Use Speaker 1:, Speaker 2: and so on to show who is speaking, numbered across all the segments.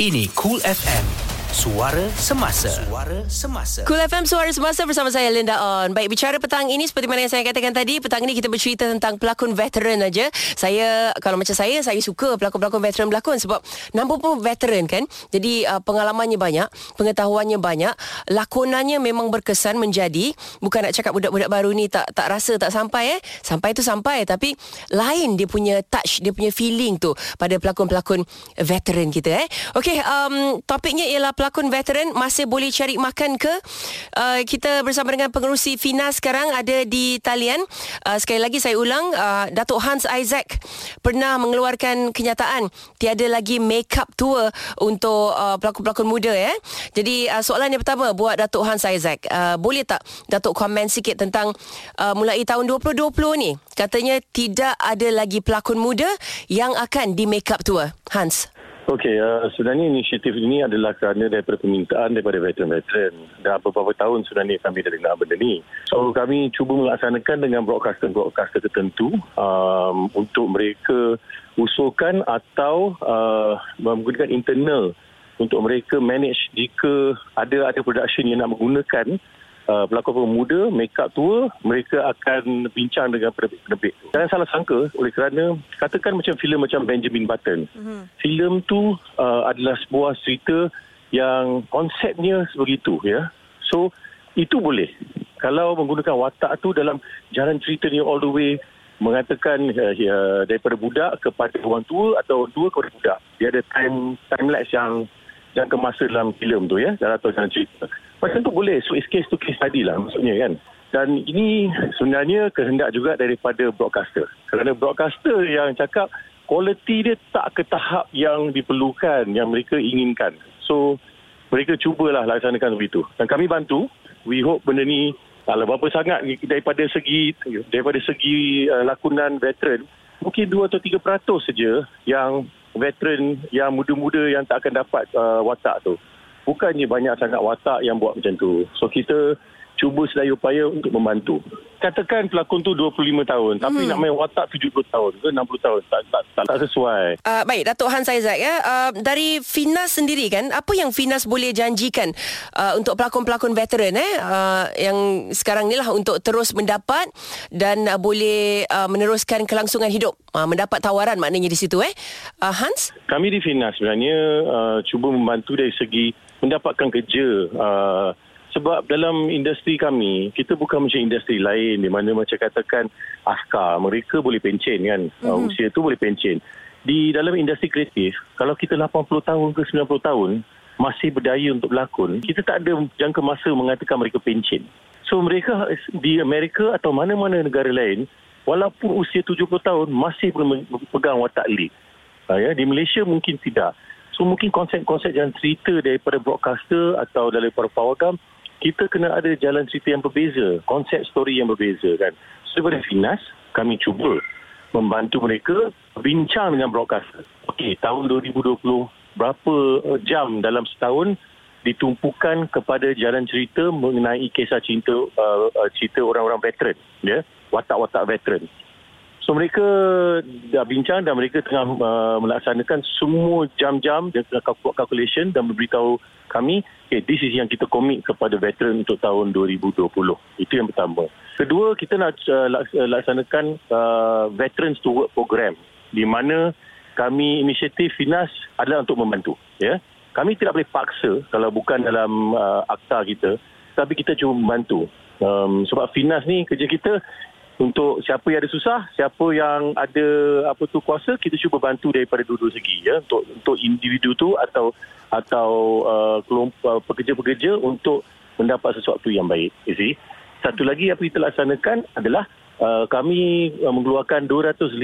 Speaker 1: Ini Cool FM. Suara Semasa Suara Semasa
Speaker 2: Cool FM Suara Semasa bersama saya Linda On. Baik bicara petang ini seperti mana yang saya katakan tadi, petang ini kita bercerita tentang pelakon veteran aja. Saya kalau macam saya saya suka pelakon-pelakon veteran berlakon sebab nama pun veteran kan. Jadi uh, pengalamannya banyak, pengetahuannya banyak, lakonannya memang berkesan menjadi bukan nak cakap budak-budak baru ni tak tak rasa tak sampai eh. Sampai tu sampai tapi lain dia punya touch, dia punya feeling tu pada pelakon-pelakon veteran kita eh. Okey, um, topiknya ialah pelakon veteran masih boleh cari makan ke? Uh, kita bersama dengan pengerusi Fina sekarang ada di talian. Uh, sekali lagi saya ulang, uh, Datuk Hans Isaac pernah mengeluarkan kenyataan tiada lagi make-up tour untuk uh, pelakon-pelakon muda ya. Jadi uh, soalan yang pertama buat Datuk Hans Isaac, uh, boleh tak Datuk komen sikit tentang uh, mulai tahun 2020 ni katanya tidak ada lagi pelakon muda yang akan di make-up tour. Hans.
Speaker 3: Okey, uh, sebenarnya inisiatif ini adalah kerana daripada permintaan daripada veteran-veteran. Dah beberapa tahun sebenarnya kami dah dengar benda ni. So kami cuba melaksanakan dengan broadcaster-broadcaster tertentu um, untuk mereka usulkan atau uh, menggunakan internal untuk mereka manage jika ada ada production yang nak menggunakan uh, pelakon pemuda, make up tua, mereka akan bincang dengan penerbit-penerbit. Jangan salah sangka oleh kerana katakan macam filem macam Benjamin Button. Mm-hmm. Filem tu uh, adalah sebuah cerita yang konsepnya sebegitu ya. So itu boleh. Kalau menggunakan watak tu dalam jalan cerita ni all the way mengatakan uh, uh, daripada budak kepada orang tua atau tua kepada budak. Dia ada time time lapse yang jangka masa dalam filem tu ya, dalam jalan cerita. Macam tu boleh. So it's case to case tadi lah maksudnya kan. Dan ini sebenarnya kehendak juga daripada broadcaster. Kerana broadcaster yang cakap kualiti dia tak ke tahap yang diperlukan, yang mereka inginkan. So mereka cubalah laksanakan begitu. Dan kami bantu. We hope benda ni kalau berapa sangat daripada segi daripada segi uh, lakonan veteran mungkin 2 atau 3% saja yang veteran yang muda-muda yang tak akan dapat uh, watak tu bukannya banyak sangat watak yang buat macam tu. So kita cuba sedaya upaya untuk membantu. Katakan pelakon tu 25 tahun tapi hmm. nak main watak 70 tahun ke 60 tahun tak tak tak, tak sesuai.
Speaker 2: Uh, baik Datuk Hans Aizat ya. Uh, dari Finas sendiri kan apa yang Finas boleh janjikan uh, untuk pelakon-pelakon veteran eh uh, yang sekarang ni lah untuk terus mendapat dan uh, boleh uh, meneruskan kelangsungan hidup. Uh, mendapat tawaran maknanya di situ eh. Uh, Hans?
Speaker 3: Kami di Finas sebenarnya uh, cuba membantu dari segi mendapatkan kerja. Uh, sebab dalam industri kami kita bukan macam industri lain di mana macam katakan askar mereka boleh pencen kan? Mm-hmm. uh, usia tu boleh pencen. Di dalam industri kreatif kalau kita 80 tahun ke 90 tahun masih berdaya untuk berlakon kita tak ada jangka masa mengatakan mereka pencen. So mereka di Amerika atau mana-mana negara lain walaupun usia 70 tahun masih boleh pegang watak lead uh, ya di Malaysia mungkin tidak So mungkin konsep-konsep jalan cerita daripada broadcaster atau daripada pawagam, kita kena ada jalan cerita yang berbeza, konsep story yang berbeza kan. So daripada Finas, kami cuba membantu mereka bincang dengan broadcaster. Okey, tahun 2020, berapa eh, jam dalam setahun ditumpukan kepada jalan cerita mengenai kisah cinta uh, cerita orang-orang veteran, ya, watak-watak veteran. So mereka dah bincang dan mereka tengah uh, melaksanakan semua jam-jam dan tengah buat calculation dan memberitahu kami, okay, this is yang kita komit kepada veteran untuk tahun 2020. Itu yang pertama. Kedua, kita nak uh, uh laksanakan uh, Veterans to Work program di mana kami inisiatif Finas adalah untuk membantu. Ya, Kami tidak boleh paksa kalau bukan dalam uh, akta kita, tapi kita cuma membantu. Um, sebab Finas ni kerja kita untuk siapa yang ada susah, siapa yang ada apa tu kuasa, kita cuba bantu daripada dua-dua segi ya untuk untuk individu tu atau atau uh, kelompok uh, pekerja-pekerja untuk mendapat sesuatu yang baik. See? Satu lagi apa kita laksanakan adalah uh, kami uh, mengeluarkan 250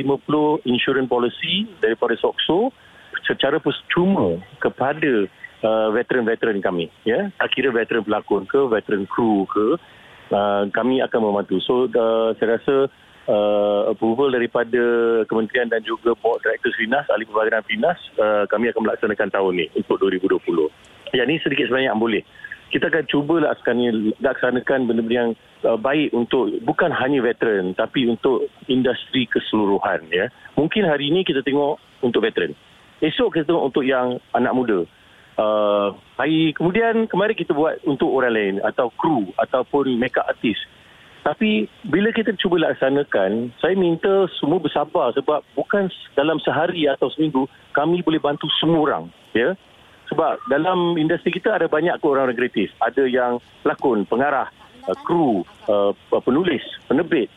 Speaker 3: insurance policy daripada SOXO secara percuma kepada uh, veteran-veteran kami ya tak kira veteran pelakon ke veteran kru ke uh, kami akan membantu. So uh, saya rasa uh, approval daripada Kementerian dan juga Board Director Finas, Ahli Pembangunan Finas, uh, kami akan melaksanakan tahun ini untuk 2020. Yang ini sedikit sebanyak boleh. Kita akan cuba laksanakan benda-benda yang uh, baik untuk bukan hanya veteran tapi untuk industri keseluruhan. Ya. Mungkin hari ini kita tengok untuk veteran. Esok kita tengok untuk yang anak muda. Uh, hari kemudian kemarin kita buat untuk orang lain atau kru ataupun makeup artist. Tapi bila kita cuba laksanakan, saya minta semua bersabar sebab bukan dalam sehari atau seminggu kami boleh bantu semua orang, ya. Sebab dalam industri kita ada banyak orang kreatif. Ada yang pelakon, pengarah, uh, kru, uh, penulis, penerbit.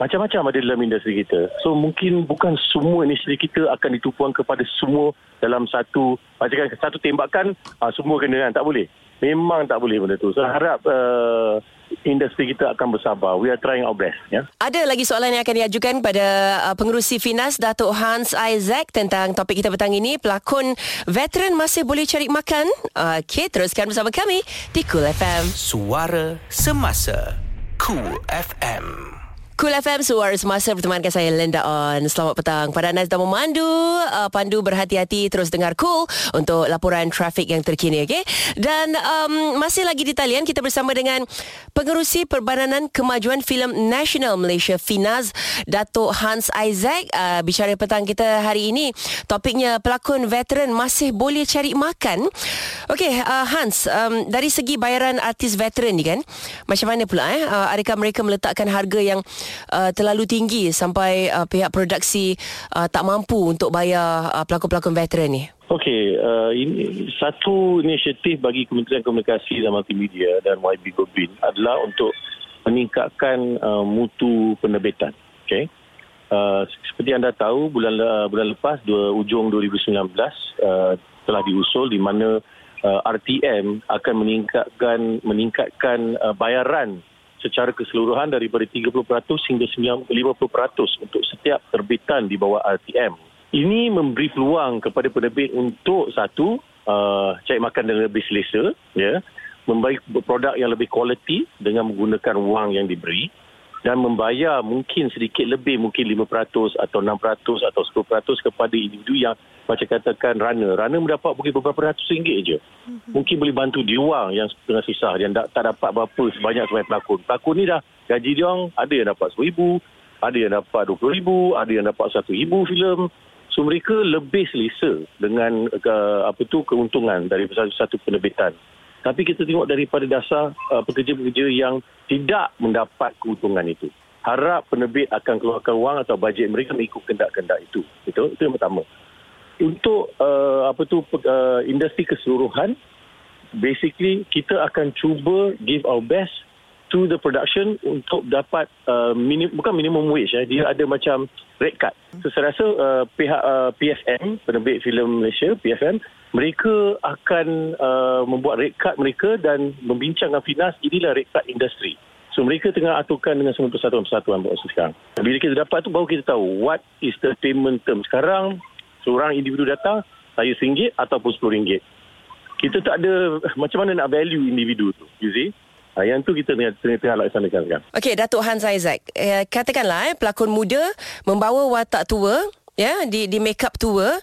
Speaker 3: Macam-macam ada dalam industri kita. So mungkin bukan semua industri kita akan ditupuan kepada semua dalam satu macam satu tembakan uh, semua kena kan tak boleh. Memang tak boleh benda tu. So harap uh, industri kita akan bersabar. We are trying our best. Ya.
Speaker 2: Ada lagi soalan yang akan diajukan pada uh, pengurusi Finas Datuk Hans Isaac tentang topik kita petang ini. Pelakon veteran masih boleh cari makan? Uh, okay, teruskan bersama kami di Cool FM.
Speaker 1: Suara Semasa Cool FM
Speaker 2: Cool FM Suara Semasa Pertemankan saya Linda On Selamat petang Pada anda sedang memandu uh, Pandu berhati-hati Terus dengar Cool Untuk laporan trafik yang terkini okay? Dan um, Masih lagi di talian Kita bersama dengan Pengerusi Perbadanan Kemajuan Filem Nasional Malaysia FINAZ Datuk Hans Isaac uh, Bicara petang kita hari ini Topiknya Pelakon veteran Masih boleh cari makan Okay uh, Hans um, Dari segi bayaran artis veteran ni kan Macam mana pula eh? uh, Adakah mereka meletakkan harga yang uh, terlalu tinggi sampai uh, pihak produksi uh, tak mampu untuk bayar uh, pelakon-pelakon veteran ni?
Speaker 3: Okey, uh, ini satu inisiatif bagi Kementerian Komunikasi dan Multimedia dan YB Gobin adalah untuk meningkatkan uh, mutu penerbitan. Okey. Uh, seperti anda tahu bulan uh, bulan lepas dua ujung 2019 uh, telah diusul di mana uh, RTM akan meningkatkan meningkatkan uh, bayaran secara keseluruhan daripada 30% hingga 50% untuk setiap terbitan di bawah RTM. Ini memberi peluang kepada penerbit untuk satu, uh, cari makan dengan lebih selesa, ya, memberi produk yang lebih kualiti dengan menggunakan wang yang diberi dan membayar mungkin sedikit lebih mungkin 5% atau 6% atau 10% kepada individu yang macam katakan runner. Runner mendapat mungkin beberapa ratus ringgit je. Mm-hmm. Mungkin boleh bantu dia orang yang tengah susah yang tak, tak dapat berapa sebanyak sebanyak pelakon. Pelakon ni dah gaji dia orang ada yang dapat RM1,000, ada yang dapat RM20,000, ada yang dapat RM1,000 filem. So mereka lebih selesa dengan ke, apa tu keuntungan dari satu, satu penerbitan. Tapi kita tengok daripada dasar uh, pekerja-pekerja yang tidak mendapat keuntungan itu. Harap penerbit akan keluarkan wang atau bajet mereka mengikut kendak-kendak itu. Itu itu yang pertama. Untuk uh, apa tu uh, industri keseluruhan basically kita akan cuba give our best to the production untuk dapat uh, minim, bukan minimum wage eh. dia ada macam red card. So saya rasa uh, pihak uh, PFM penerbit filem Malaysia PFM mereka akan uh, membuat red card mereka dan membincang dengan Finas inilah red card industri. So mereka tengah aturkan dengan semua persatuan-persatuan buat sekarang. Bila kita dapat tu baru kita tahu what is the payment term. Sekarang seorang individu datang saya RM1 ataupun RM10. Kita tak ada macam mana nak value individu tu. You see? Ha, yang tu kita tengah, tengah, tengah laksanakan sekarang.
Speaker 2: Okey, Datuk Hans Isaac. Eh, katakanlah eh, pelakon muda membawa watak tua ya di di makeup tua.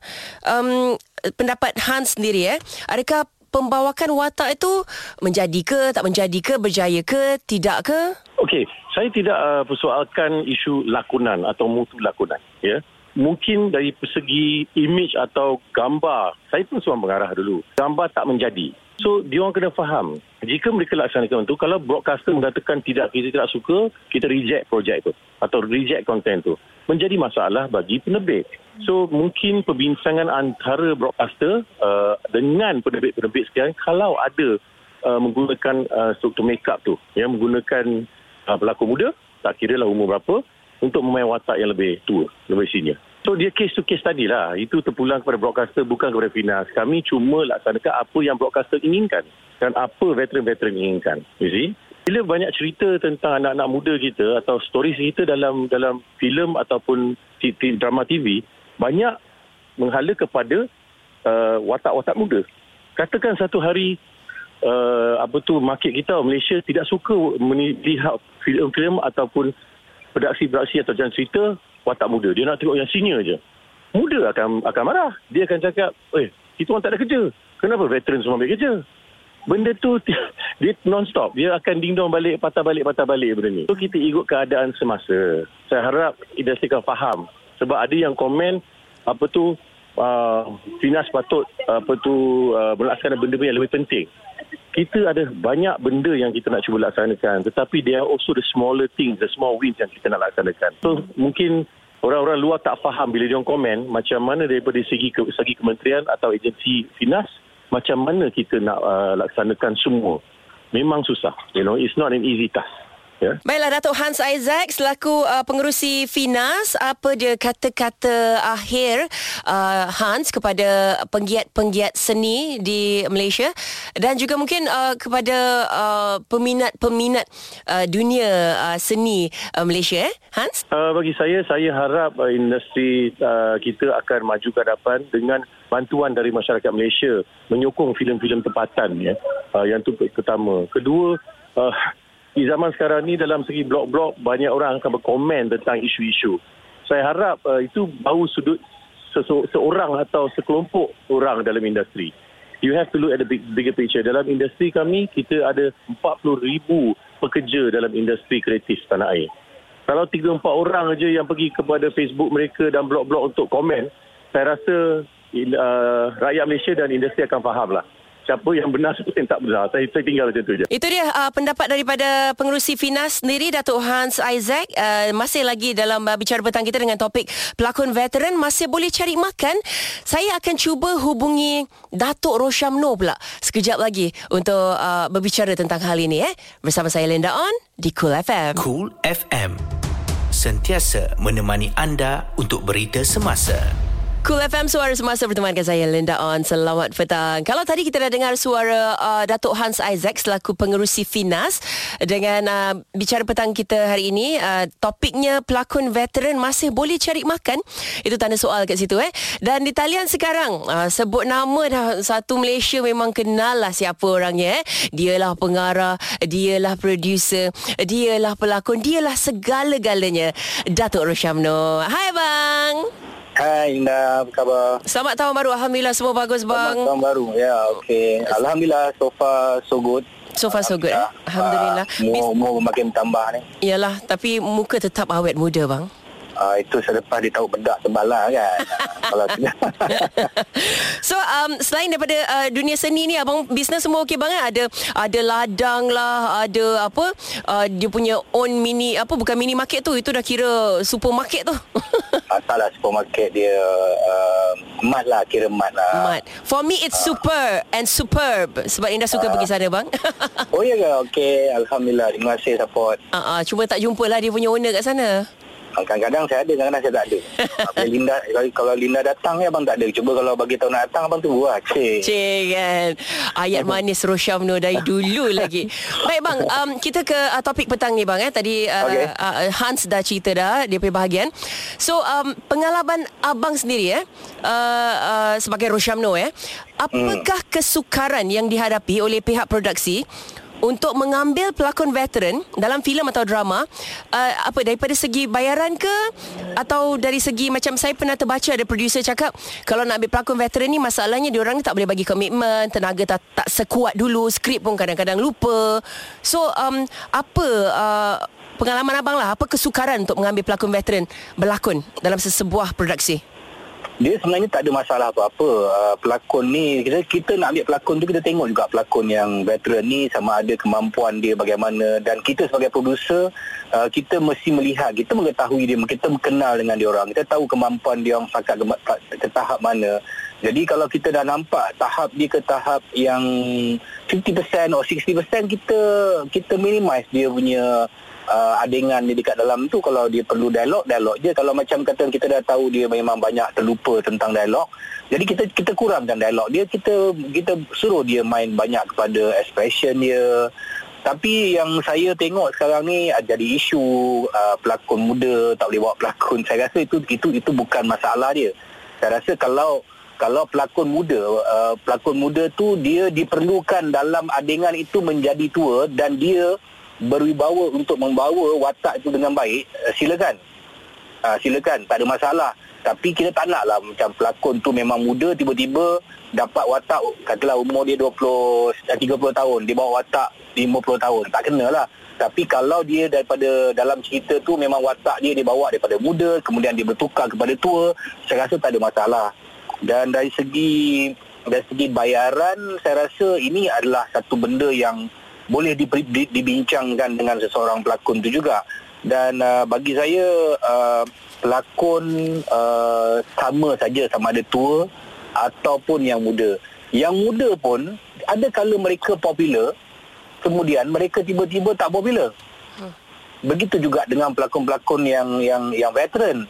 Speaker 2: Um, pendapat Hans sendiri eh, adakah pembawakan watak itu menjadi ke tak menjadi ke berjaya ke tidak ke?
Speaker 3: Okey, saya tidak uh, persoalkan isu lakonan atau mutu lakonan ya. Mungkin dari segi image atau gambar, saya pun seorang pengarah dulu. Gambar tak menjadi. So, dia orang kena faham. Jika mereka laksanakan itu, kalau broadcaster mengatakan tidak, kita tidak suka, kita reject projek itu. Atau reject konten itu. Menjadi masalah bagi penerbit. So, mungkin perbincangan antara broadcaster uh, dengan penerbit-penerbit sekarang, kalau ada uh, menggunakan uh, struktur make-up tu, ya, menggunakan uh, pelakon muda, tak kira lah umur berapa, untuk memain watak yang lebih tua, lebih senior. So dia case to case tadi lah. Itu terpulang kepada broadcaster bukan kepada Finas. Kami cuma laksanakan apa yang broadcaster inginkan. Dan apa veteran-veteran inginkan. You see? Bila banyak cerita tentang anak-anak muda kita atau story kita dalam dalam filem ataupun drama TV, banyak menghala kepada uh, watak-watak muda. Katakan satu hari uh, apa tu market kita Malaysia tidak suka melihat filem-filem ataupun produksi-produksi atau jalan cerita watak muda. Dia nak tengok yang senior je. Muda akan akan marah. Dia akan cakap, eh, kita orang tak ada kerja. Kenapa veteran semua ambil kerja? Benda tu dia non-stop. Dia akan dingdong balik, patah balik, patah balik benda ni. So kita ikut keadaan semasa. Saya harap industri kan faham. Sebab ada yang komen, apa tu, uh, patut apa tu uh, melaksanakan benda-benda yang lebih penting. Kita ada banyak benda yang kita nak cuba laksanakan tetapi there are also the smaller things, the small wins yang kita nak laksanakan. So mungkin orang-orang luar tak faham bila dia komen macam mana daripada segi ke, segi kementerian atau agensi Finas macam mana kita nak uh, laksanakan semua. Memang susah. You know, it's not an easy task.
Speaker 2: Yeah. Baiklah Datuk Hans Isaac selaku uh, pengerusi Finas apa dia kata-kata akhir uh, Hans kepada penggiat-penggiat seni di Malaysia dan juga mungkin uh, kepada uh, peminat-peminat uh, dunia uh, seni uh, Malaysia eh Hans?
Speaker 3: Uh, bagi saya saya harap uh, industri uh, kita akan maju ke hadapan dengan bantuan dari masyarakat Malaysia menyokong filem-filem tempatan ya. Uh, yang itu pertama. Kedua uh, di zaman sekarang ni dalam segi blog-blog banyak orang akan berkomen tentang isu-isu. Saya harap uh, itu bau sudut seorang atau sekelompok orang dalam industri. You have to look at the big, bigger picture. Dalam industri kami, kita ada 40 ribu pekerja dalam industri kreatif tanah air. Kalau 3-4 orang aja yang pergi kepada Facebook mereka dan blog-blog untuk komen, saya rasa uh, rakyat Malaysia dan industri akan faham lah siapa yang benar siapa yang tak benar. Saya, saya tinggal macam tu je.
Speaker 2: Itu dia uh, pendapat daripada pengerusi Finas sendiri Datuk Hans Isaac. Uh, masih lagi dalam uh, bicara petang kita dengan topik pelakon veteran. Masih boleh cari makan? Saya akan cuba hubungi Datuk Roshamno pula sekejap lagi untuk uh, berbicara tentang hal ini eh. Bersama saya Linda On di Cool FM
Speaker 1: Cool FM sentiasa menemani anda untuk berita semasa
Speaker 2: Cool FM Suara Semasa bertemankan saya Linda On. Selamat petang. Kalau tadi kita dah dengar suara uh, Datuk Hans Isaac Selaku pengerusi Finas Dengan uh, bicara petang kita hari ini uh, Topiknya pelakon veteran Masih boleh cari makan. Itu tanda soal kat situ eh. Dan di talian sekarang uh, Sebut nama dah Satu Malaysia memang kenal lah Siapa orangnya eh. Dialah pengarah Dialah producer Dialah pelakon Dialah segala-galanya. Datuk Roshamno. Hai bang
Speaker 4: Hai Indah, apa khabar?
Speaker 2: Selamat tahun baru. Alhamdulillah semua bagus bang.
Speaker 4: Selamat tahun baru. Ya, okey. Alhamdulillah so far so good.
Speaker 2: So far so good eh? Alhamdulillah.
Speaker 4: Uh, umur makin tambah ni.
Speaker 2: Yalah, tapi muka tetap awet muda bang.
Speaker 4: Uh, itu selepas dia tahu bedak sebalah kan. Kalau
Speaker 2: so um, selain daripada uh, dunia seni ni abang bisnes semua okey banget? Ada ada ladang lah ada apa uh, dia punya own mini apa bukan mini market tu itu dah kira supermarket tu.
Speaker 4: Salah supermarket dia uh, mat lah kira mat lah.
Speaker 2: Mat. For me it's uh. super and superb. Sebab Indah suka uh. pergi sana bang.
Speaker 4: Oh ya ke? Okey alhamdulillah. Terima kasih support.
Speaker 2: Uh, uh, cuma tak jumpa lah dia punya owner kat sana
Speaker 4: Kadang-kadang saya ada, kadang-kadang saya tak ada. Kalau Linda, kalau, kalau Linda datang, abang tak ada. Cuba kalau bagi tahu nak datang, abang tu buat. Cik.
Speaker 2: Cik kan. Ayat manis Rosyamno dari dulu lagi. Baik bang, um, kita ke uh, topik petang ni bang. Eh. Tadi uh, okay. uh, Hans dah cerita dah, dia punya bahagian. So, um, pengalaman abang sendiri eh, uh, uh, sebagai Rosyamno eh, apakah hmm. kesukaran yang dihadapi oleh pihak produksi untuk mengambil pelakon veteran dalam filem atau drama uh, apa daripada segi bayaran ke? Atau dari segi macam saya pernah terbaca ada producer cakap kalau nak ambil pelakon veteran ni masalahnya dia orang tak boleh bagi komitmen tenaga tak, tak sekuat dulu skrip pun kadang-kadang lupa. So um, apa uh, pengalaman abang lah apa kesukaran untuk mengambil pelakon veteran berlakon dalam sesebuah produksi
Speaker 4: dia sebenarnya tak ada masalah apa-apa. Uh, pelakon ni kita kita nak ambil pelakon tu kita tengok juga pelakon yang veteran ni sama ada kemampuan dia bagaimana. Dan kita sebagai producer uh, kita mesti melihat kita mengetahui dia kita kenal dengan dia orang. Kita tahu kemampuan dia orang sakat ke, ke tahap mana. Jadi kalau kita dah nampak tahap dia ke tahap yang 50% atau 60% kita kita minimize dia punya uh, adegan dia dekat dalam tu kalau dia perlu dialog dialog je. Kalau macam kata kita dah tahu dia memang banyak terlupa tentang dialog jadi kita kita kurangkan dialog dia. Kita kita suruh dia main banyak kepada expression dia. Tapi yang saya tengok sekarang ni uh, jadi isu uh, pelakon muda tak boleh bawa pelakon. Saya rasa itu itu itu bukan masalah dia. Saya rasa kalau kalau pelakon muda uh, pelakon muda tu dia diperlukan dalam adegan itu menjadi tua dan dia berwibawa untuk membawa watak itu dengan baik, uh, silakan. Uh, silakan, tak ada masalah. Tapi kita tak nak lah macam pelakon tu memang muda, tiba-tiba dapat watak, katalah umur dia 20, 30 tahun, dia bawa watak 50 tahun. Tak kena lah. Tapi kalau dia daripada dalam cerita tu memang watak dia dia bawa daripada muda, kemudian dia bertukar kepada tua, saya rasa tak ada masalah. dan dari segi dari segi bayaran saya rasa ini adalah satu benda yang boleh di, di, dibincangkan dengan seseorang pelakon tu juga. Dan uh, bagi saya uh, pelakon uh, sama saja sama ada tua ataupun yang muda. Yang muda pun ada kala mereka popular kemudian mereka tiba-tiba tak popular. Hmm. begitu juga dengan pelakon-pelakon yang yang yang veteran.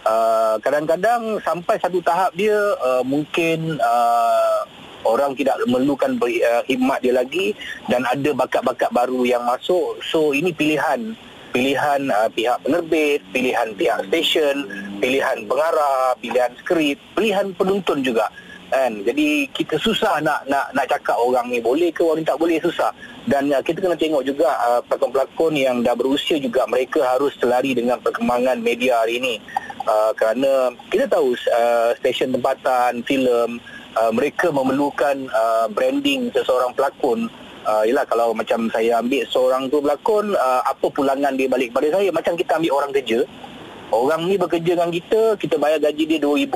Speaker 4: Uh, kadang-kadang sampai satu tahap dia uh, mungkin uh, orang tidak memerlukan beri, uh, hikmat dia lagi dan ada bakat-bakat baru yang masuk. So ini pilihan. Pilihan uh, pihak penerbit pilihan pihak stesen pilihan pengarah pilihan skrip pilihan penonton juga. Kan? Jadi kita susah nak nak nak cakap orang ni boleh ke orang ni tak boleh susah. Dan uh, kita kena tengok juga uh, pelakon-pelakon yang dah berusia juga mereka harus selari dengan perkembangan media hari ini. Uh, kerana kita tahu uh, stesen tempatan filem uh, mereka memerlukan uh, branding seseorang pelakon. Uh, yalah kalau macam saya ambil seorang tu berlakon uh, apa pulangan dia balik kepada saya? Macam kita ambil orang kerja. Orang ni bekerja dengan kita kita bayar gaji dia 2000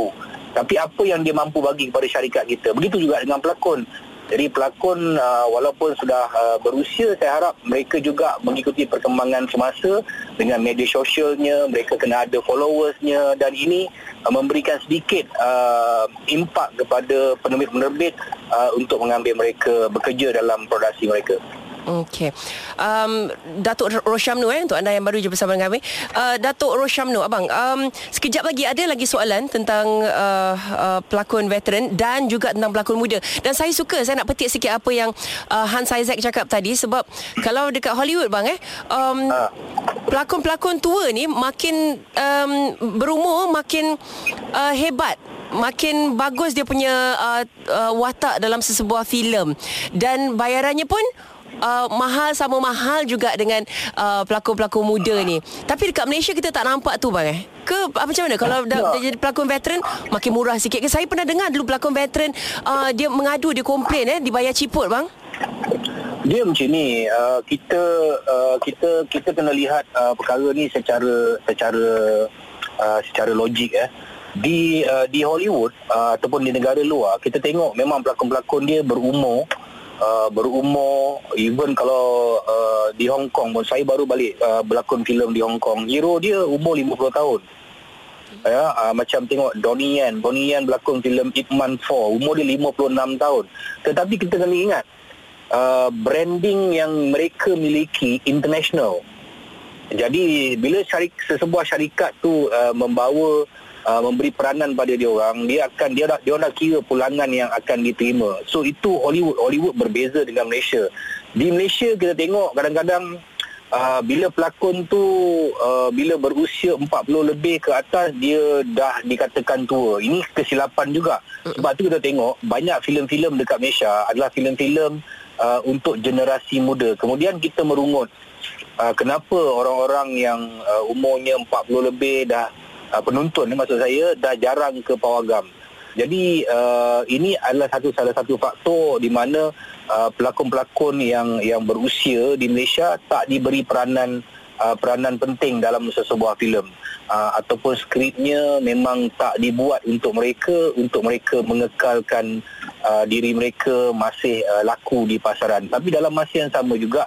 Speaker 4: tapi apa yang dia mampu bagi kepada syarikat kita? Begitu juga dengan pelakon jadi pelakon uh, walaupun sudah uh, berusia saya harap mereka juga mengikuti perkembangan semasa dengan media sosialnya mereka kena ada followersnya dan ini uh, memberikan sedikit uh, impak kepada penerbit-penerbit uh, untuk mengambil mereka bekerja dalam produksi mereka
Speaker 2: Okey. Um, Datuk Roshamnu eh untuk anda yang baru je bersama dengan kami. Uh, Datuk Roshamnu abang, um, sekejap lagi ada lagi soalan tentang uh, uh, pelakon veteran dan juga tentang pelakon muda. Dan saya suka saya nak petik sikit apa yang uh, Hans Isaac cakap tadi sebab kalau dekat Hollywood bang eh um, pelakon-pelakon tua ni makin um, berumur makin uh, hebat makin bagus dia punya uh, uh, watak dalam sesebuah filem dan bayarannya pun uh, mahal sama mahal juga dengan uh, pelakon-pelakon muda ni. Tapi dekat Malaysia kita tak nampak tu bang eh. Ke apa macam mana kalau dah, dah jadi pelakon veteran makin murah sikit ke? Saya pernah dengar dulu pelakon veteran uh, dia mengadu dia komplain eh dibayar ciput bang.
Speaker 4: Dia macam ni uh, kita uh, kita kita kena lihat uh, perkara ni secara secara uh, secara logik eh di uh, di Hollywood uh, ataupun di negara luar kita tengok memang pelakon-pelakon dia berumur uh, berumur even kalau uh, di Hong Kong pun saya baru balik uh, berlakon filem di Hong Kong. Hero dia umur 50 tahun. Ya uh, macam tengok Donnie Yen. Donnie Yen berlakon filem Ip Man 4 umur dia 56 tahun. Tetapi kita kena ingat uh, branding yang mereka miliki international. Jadi bila syarik, sesebuah syarikat tu uh, membawa uh, memberi peranan pada dia orang dia akan dia nak dia nak kira pulangan yang akan diterima. So itu Hollywood Hollywood berbeza dengan Malaysia. Di Malaysia kita tengok kadang-kadang uh, bila pelakon tu uh, bila berusia 40 lebih ke atas dia dah dikatakan tua. Ini kesilapan juga. Sebab tu kita tengok banyak filem-filem dekat Malaysia adalah filem-filem uh, untuk generasi muda. Kemudian kita merungut Uh, kenapa orang-orang yang uh, umurnya 40 lebih dah uh, penonton maksud saya dah jarang ke pawagam. Jadi uh, ini adalah satu salah satu faktor di mana uh, pelakon-pelakon yang yang berusia di Malaysia tak diberi peranan uh, peranan penting dalam sesebuah filem uh, ataupun skripnya memang tak dibuat untuk mereka untuk mereka mengekalkan uh, diri mereka masih uh, laku di pasaran. Tapi dalam masa yang sama juga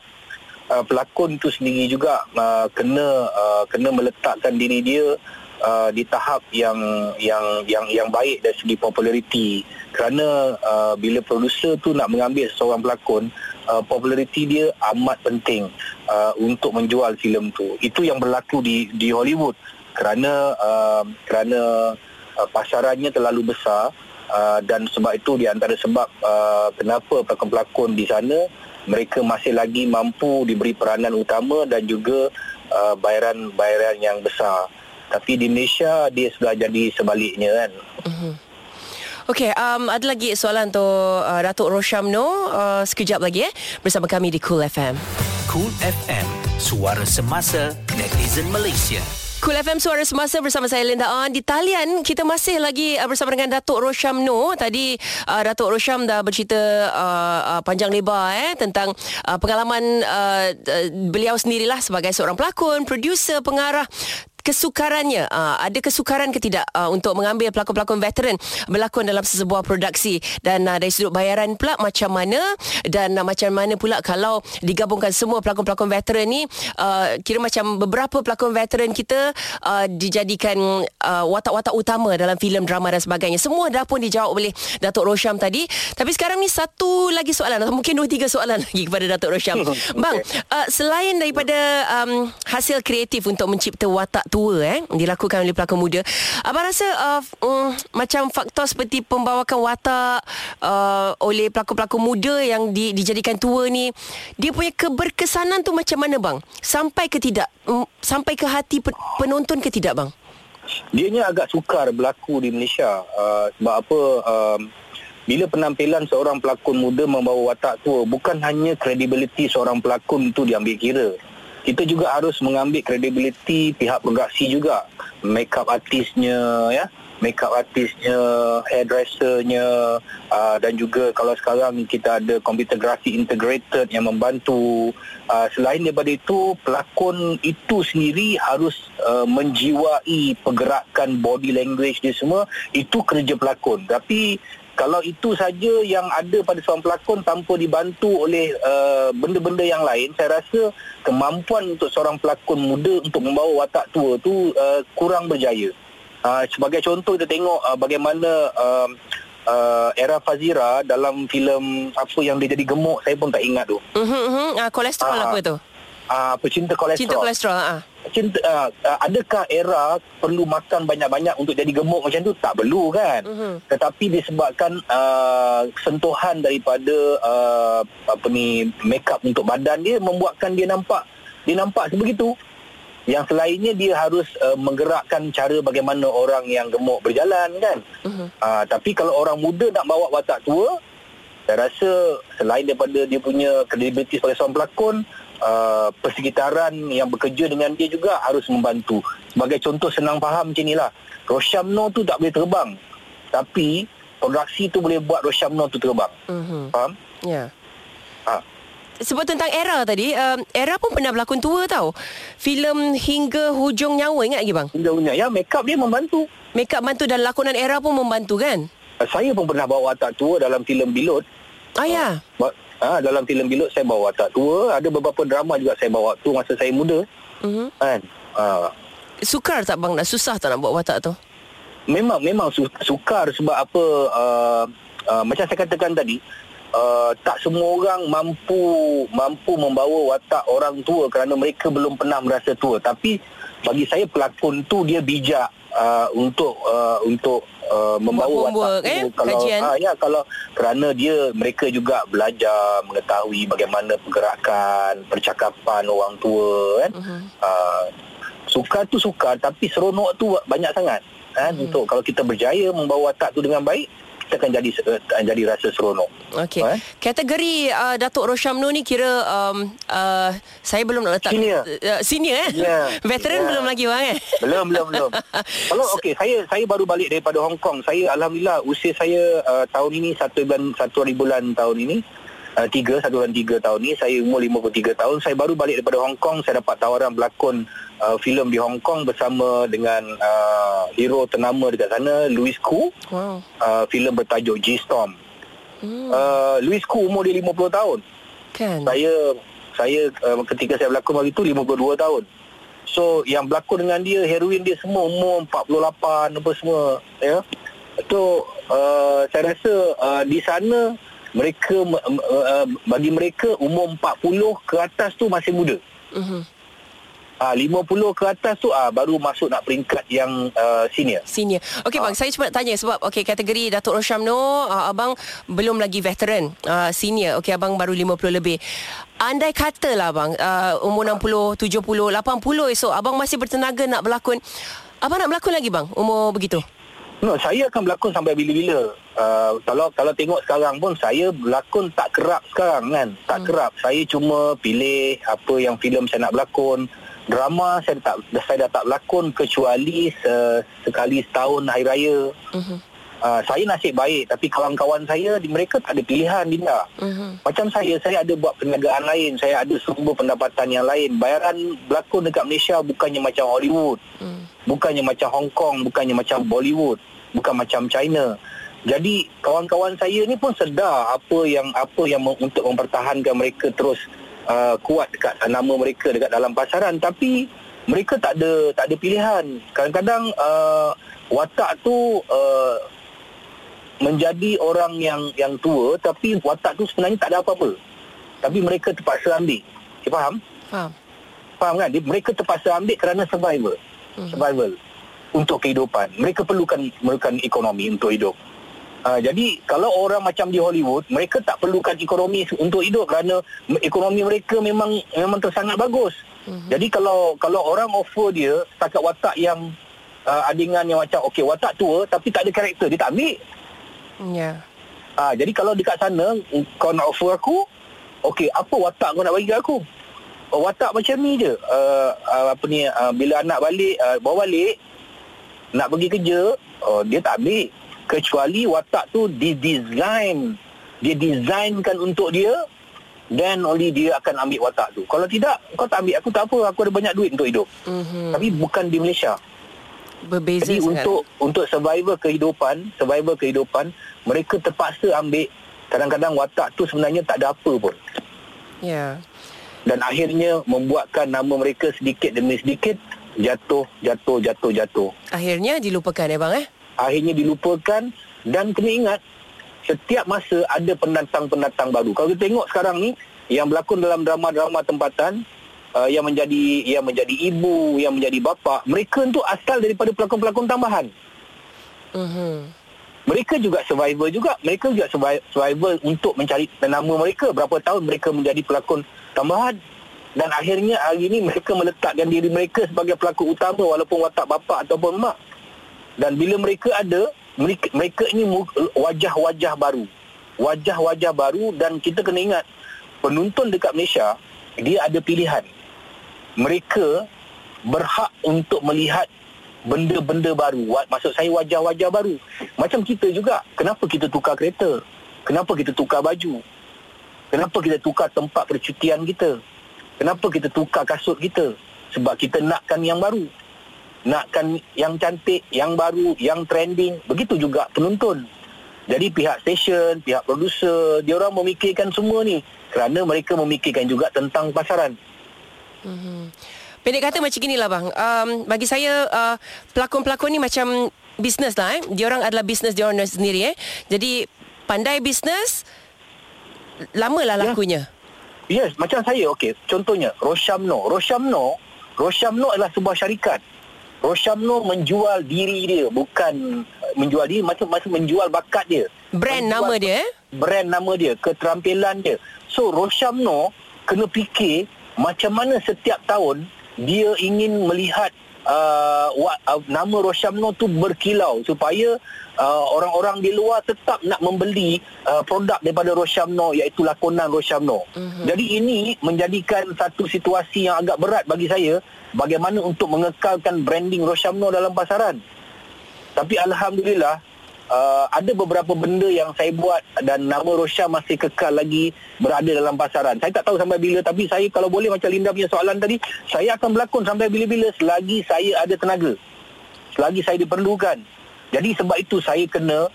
Speaker 4: uh, pelakon itu sendiri juga uh, kena uh, kena meletakkan diri dia uh, di tahap yang yang yang yang baik dari segi populariti. Kerana uh, bila producer tu nak mengambil seorang pelakon uh, populariti dia amat penting uh, untuk menjual filem tu. Itu yang berlaku di di Hollywood. Kerana uh, kerana uh, pasarannya terlalu besar uh, dan sebab itu di antara sebab uh, kenapa pelakon-pelakon di sana mereka masih lagi mampu diberi peranan utama dan juga uh, bayaran-bayaran yang besar tapi di Malaysia dia sudah jadi sebaliknya kan. Uh-huh.
Speaker 2: Okey, um, ada lagi soalan untuk uh, Datuk Roshamno uh, sekejap lagi eh bersama kami di Cool FM.
Speaker 1: Cool FM, suara semasa netizen Malaysia.
Speaker 2: Cool FM Suara Semasa bersama saya Linda On Di talian kita masih lagi uh, bersama dengan Datuk Rosham No Tadi uh, Datuk Rosham dah bercerita uh, uh, panjang lebar eh Tentang uh, pengalaman uh, uh, beliau sendirilah sebagai seorang pelakon, producer, pengarah kesukarannya uh, ada kesukaran ke tidak uh, untuk mengambil pelakon-pelakon veteran berlakon dalam sebuah produksi? Dan uh, dari sudut bayaran pula macam mana? Dan uh, macam mana pula kalau digabungkan semua pelakon-pelakon veteran ni uh, kira macam beberapa pelakon veteran kita uh, dijadikan uh, watak-watak utama dalam filem drama dan sebagainya? Semua dah pun dijawab oleh Datuk Rosham tadi. Tapi sekarang ni satu lagi soalan atau mungkin dua tiga soalan lagi kepada Datuk Rosham. Bang uh, selain daripada um, hasil kreatif untuk mencipta watak tua eh dilakukan oleh pelakon muda. Abang rasa uh, um, macam faktor seperti pembawakan watak uh, oleh pelakon-pelakon muda yang di, dijadikan tua ni dia punya keberkesanan tu macam mana bang? Sampai ke tidak? Um, sampai ke hati penonton ke tidak bang?
Speaker 4: Dia ni agak sukar berlaku di Malaysia uh, sebab apa um, bila penampilan seorang pelakon muda membawa watak tua bukan hanya kredibiliti seorang pelakon itu diambil kira kita juga harus mengambil kredibiliti pihak produksi juga. Makeup artisnya ya. Makeup artisnya hairdressernya uh, dan juga kalau sekarang kita ada computer graphic integrated yang membantu uh, selain daripada itu pelakon itu sendiri harus uh, menjiwai pergerakan body language dia semua itu kerja pelakon. Tapi kalau itu saja yang ada pada seorang pelakon tanpa dibantu oleh uh, benda-benda yang lain saya rasa kemampuan untuk seorang pelakon muda untuk membawa watak tua tu uh, kurang berjaya. Uh, sebagai contoh kita tengok uh, bagaimana uh, uh, era Fazira dalam filem apa yang dia jadi gemuk saya pun tak ingat tu.
Speaker 2: Uh-huh, uh-huh. Uh, kolesterol uh, apa tu
Speaker 4: uh, pecinta kolesterol.
Speaker 2: Cinta kolesterol uh
Speaker 4: cinta uh, adakah era perlu makan banyak-banyak untuk jadi gemuk macam tu? Tak perlu kan? Uh-huh. tetapi disebabkan uh, sentuhan daripada uh, apa ni makeup untuk badan dia membuatkan dia nampak dia nampak sebegitu. Yang selainnya dia harus uh, menggerakkan cara bagaimana orang yang gemuk berjalan kan? Uh-huh. uh, tapi kalau orang muda nak bawa watak tua saya rasa selain daripada dia punya kredibiliti sebagai seorang pelakon uh, persekitaran yang bekerja dengan dia juga harus membantu. Sebagai contoh senang faham macam inilah. Roshamno tu tak boleh terbang. Tapi produksi tu boleh buat Roshamno tu terbang. Mm-hmm. Faham?
Speaker 2: Ya. Yeah. Ha. Sebut tentang era tadi, uh, era pun pernah berlakon tua tau. Filem Hingga Hujung Nyawa ingat lagi bang?
Speaker 4: Hingga Hujung Nyawa. Ya, make up dia membantu.
Speaker 2: Make up bantu dan lakonan era pun membantu kan?
Speaker 4: Saya pun pernah bawa watak tua dalam filem Bilot.
Speaker 2: Ah ya.
Speaker 4: Uh, Ha, dalam filem Bilut saya bawa watak tua. Ada beberapa drama juga saya bawa tu masa saya muda. Uh-huh. Kan? Ha.
Speaker 2: Sukar tak bang? Nak susah tak nak buat watak tu?
Speaker 4: Memang memang sukar sebab apa uh, uh, macam saya katakan tadi uh, tak semua orang mampu mampu membawa watak orang tua kerana mereka belum pernah merasa tua tapi bagi saya pelakon tu dia bijak uh, untuk uh, untuk uh, membawa
Speaker 2: watak eh? kalau kajian.
Speaker 4: Uh, ya kalau kerana dia mereka juga belajar mengetahui bagaimana pergerakan percakapan orang tua kan uh-huh. uh, sukar tu sukar tapi seronok tu banyak sangat kan uh-huh. untuk kalau kita berjaya membawa watak tu dengan baik akan jadi uh, jadi rasa seronok.
Speaker 2: Okey. Eh? Kategori uh, Datuk Roshamno ni kira um, uh, saya belum nak letak
Speaker 4: senior.
Speaker 2: Uh, senior eh? Yeah. Veteran yeah. belum lagi bang eh?
Speaker 4: Belum belum belum. Kalau okey saya saya baru balik daripada Hong Kong. Saya alhamdulillah usia saya uh, tahun ini satu bulan satu hari bulan tahun ini Uh, tiga, satu bulan tiga tahun ni Saya umur lima puluh tiga tahun Saya baru balik daripada Hong Kong Saya dapat tawaran berlakon uh, filem di Hong Kong bersama dengan uh, hero ternama dekat sana Louis Koo. Wow. Uh, filem bertajuk G-Storm. Hmm. Uh, Louis Koo umur dia 50 tahun.
Speaker 2: Kan.
Speaker 4: Saya saya uh, ketika saya berlakon waktu itu 52 tahun. So yang berlakon dengan dia heroin dia semua umur 48 apa semua ya. So uh, saya rasa uh, di sana mereka uh, bagi mereka umur 40 ke atas tu masih muda. Uh-huh. Ah 50 ke atas tu ah baru masuk nak peringkat yang uh, senior.
Speaker 2: Senior. Okey bang, ah. saya cuma nak tanya sebab okey kategori Datuk Roshamno, uh, abang belum lagi veteran, uh, senior. Okey abang baru 50 lebih. Andai katalah bang, uh, umur 60, 70, 80 esok abang masih bertenaga nak berlakon. Abang nak berlakon lagi bang umur begitu?
Speaker 4: No, saya akan berlakon sampai bila-bila. Uh, kalau kalau tengok sekarang pun saya berlakon tak kerap sekarang kan. Tak hmm. kerap. Saya cuma pilih apa yang filem saya nak berlakon drama saya tak saya dah tak lakon kecuali se, sekali setahun hari raya. Uh-huh. Uh, saya nasib baik tapi kawan-kawan saya di mereka tak ada pilihan Dinda.
Speaker 2: Mhm.
Speaker 4: Macam saya saya ada buat perniagaan lain, saya ada sumber pendapatan yang lain. Bayaran berlakon dekat Malaysia bukannya macam Hollywood.
Speaker 2: Hmm.
Speaker 4: Bukannya macam Hong Kong, bukannya macam Bollywood, bukan macam China. Jadi kawan-kawan saya ni pun sedar apa yang apa yang untuk mempertahankan mereka terus uh, kuat dekat nama mereka dekat dalam pasaran tapi mereka tak ada tak ada pilihan. Kadang-kadang uh, watak tu uh, menjadi orang yang yang tua tapi watak tu sebenarnya tak ada apa-apa. Tapi mereka terpaksa ambil. You faham?
Speaker 2: Faham.
Speaker 4: Faham kan? Dia- Mereka terpaksa ambil kerana survival.
Speaker 2: Mhm.
Speaker 4: Survival. Untuk kehidupan. Mereka perlukan perlukan ekonomi untuk hidup. Uh, jadi kalau orang macam di Hollywood, mereka tak perlukan ekonomi untuk hidup kerana ekonomi mereka memang memang tersangat bagus.
Speaker 2: Mhm.
Speaker 4: Jadi kalau kalau orang offer dia setakat watak yang uh, adingan yang macam okey watak tua tapi tak ada karakter, dia tak ambil.
Speaker 2: Ya.
Speaker 4: Ah, jadi kalau dekat sana kau nak offer aku, okey apa watak kau nak bagi kat aku? Oh, watak macam ni je. Uh, uh, apa ni uh, bila anak balik uh, bawa balik nak pergi kerja, oh, dia tak ambil kecuali watak tu didesign. Dia designkan untuk dia then only dia akan ambil watak tu. Kalau tidak, kau tak ambil aku tak apa, aku ada banyak duit untuk hidup.
Speaker 2: Mhm.
Speaker 4: Tapi bukan di Malaysia.
Speaker 2: Berbeza
Speaker 4: Jadi
Speaker 2: sangat.
Speaker 4: untuk untuk survival kehidupan, survival kehidupan, mereka terpaksa ambil kadang-kadang watak tu sebenarnya tak ada apa pun.
Speaker 2: Ya.
Speaker 4: Dan akhirnya membuatkan nama mereka sedikit demi sedikit jatuh, jatuh, jatuh, jatuh.
Speaker 2: Akhirnya dilupakan ya bang eh?
Speaker 4: Akhirnya dilupakan dan kena ingat setiap masa ada pendatang-pendatang baru. Kalau kita tengok sekarang ni yang berlakon dalam drama-drama tempatan uh, yang menjadi yang menjadi ibu, yang menjadi bapa, mereka tu asal daripada pelakon-pelakon tambahan.
Speaker 2: Mhm.
Speaker 4: Mereka juga survivor juga. Mereka juga survi- survivor untuk mencari nama mereka. Berapa tahun mereka menjadi pelakon tambahan. Dan akhirnya hari ini mereka meletakkan diri mereka sebagai pelakon utama walaupun watak bapa ataupun mak. Dan bila mereka ada, mereka, mereka ini wajah-wajah baru. Wajah-wajah baru dan kita kena ingat penonton dekat Malaysia, dia ada pilihan. Mereka berhak untuk melihat benda-benda baru. Maksud saya wajah-wajah baru. Macam kita juga. Kenapa kita tukar kereta? Kenapa kita tukar baju? Kenapa kita tukar tempat percutian kita? Kenapa kita tukar kasut kita? Sebab kita nakkan yang baru. Nakkan yang cantik, yang baru, yang trending. Begitu juga penonton. Jadi pihak stesen, pihak produser, dia orang memikirkan semua ni. Kerana mereka memikirkan juga tentang pasaran.
Speaker 2: Mhm. Pendek kata macam inilah bang. Um, bagi saya uh, pelakon-pelakon ni macam bisnes lah eh. Diorang adalah bisnes diorang sendiri eh. Jadi pandai bisnes lamalah
Speaker 4: Ya.
Speaker 2: lakunya.
Speaker 4: Yes, macam saya okey. Contohnya Roshamno. Roshamno, Roshamno adalah sebuah syarikat. Roshamno menjual diri dia, bukan menjual diri macam macam menjual bakat dia.
Speaker 2: Brand
Speaker 4: Menjual
Speaker 2: nama dia eh.
Speaker 4: Brand nama dia, keterampilan dia. So Roshamno kena fikir macam mana setiap tahun dia ingin melihat uh, wa, uh, nama Roshamno tu berkilau supaya uh, orang-orang di luar tetap nak membeli uh, produk daripada Roshamno iaitu lakonan Roshamno.
Speaker 2: Mhm.
Speaker 4: Jadi ini menjadikan satu situasi yang agak berat bagi saya bagaimana untuk mengekalkan branding Roshamno dalam pasaran. Tapi alhamdulillah uh, ada beberapa benda yang saya buat dan nama Rosha masih kekal lagi berada dalam pasaran. Saya tak tahu sampai bila tapi saya kalau boleh macam Linda punya soalan tadi, saya akan berlakon sampai bila-bila selagi saya ada tenaga. Selagi saya diperlukan. Jadi sebab itu saya kena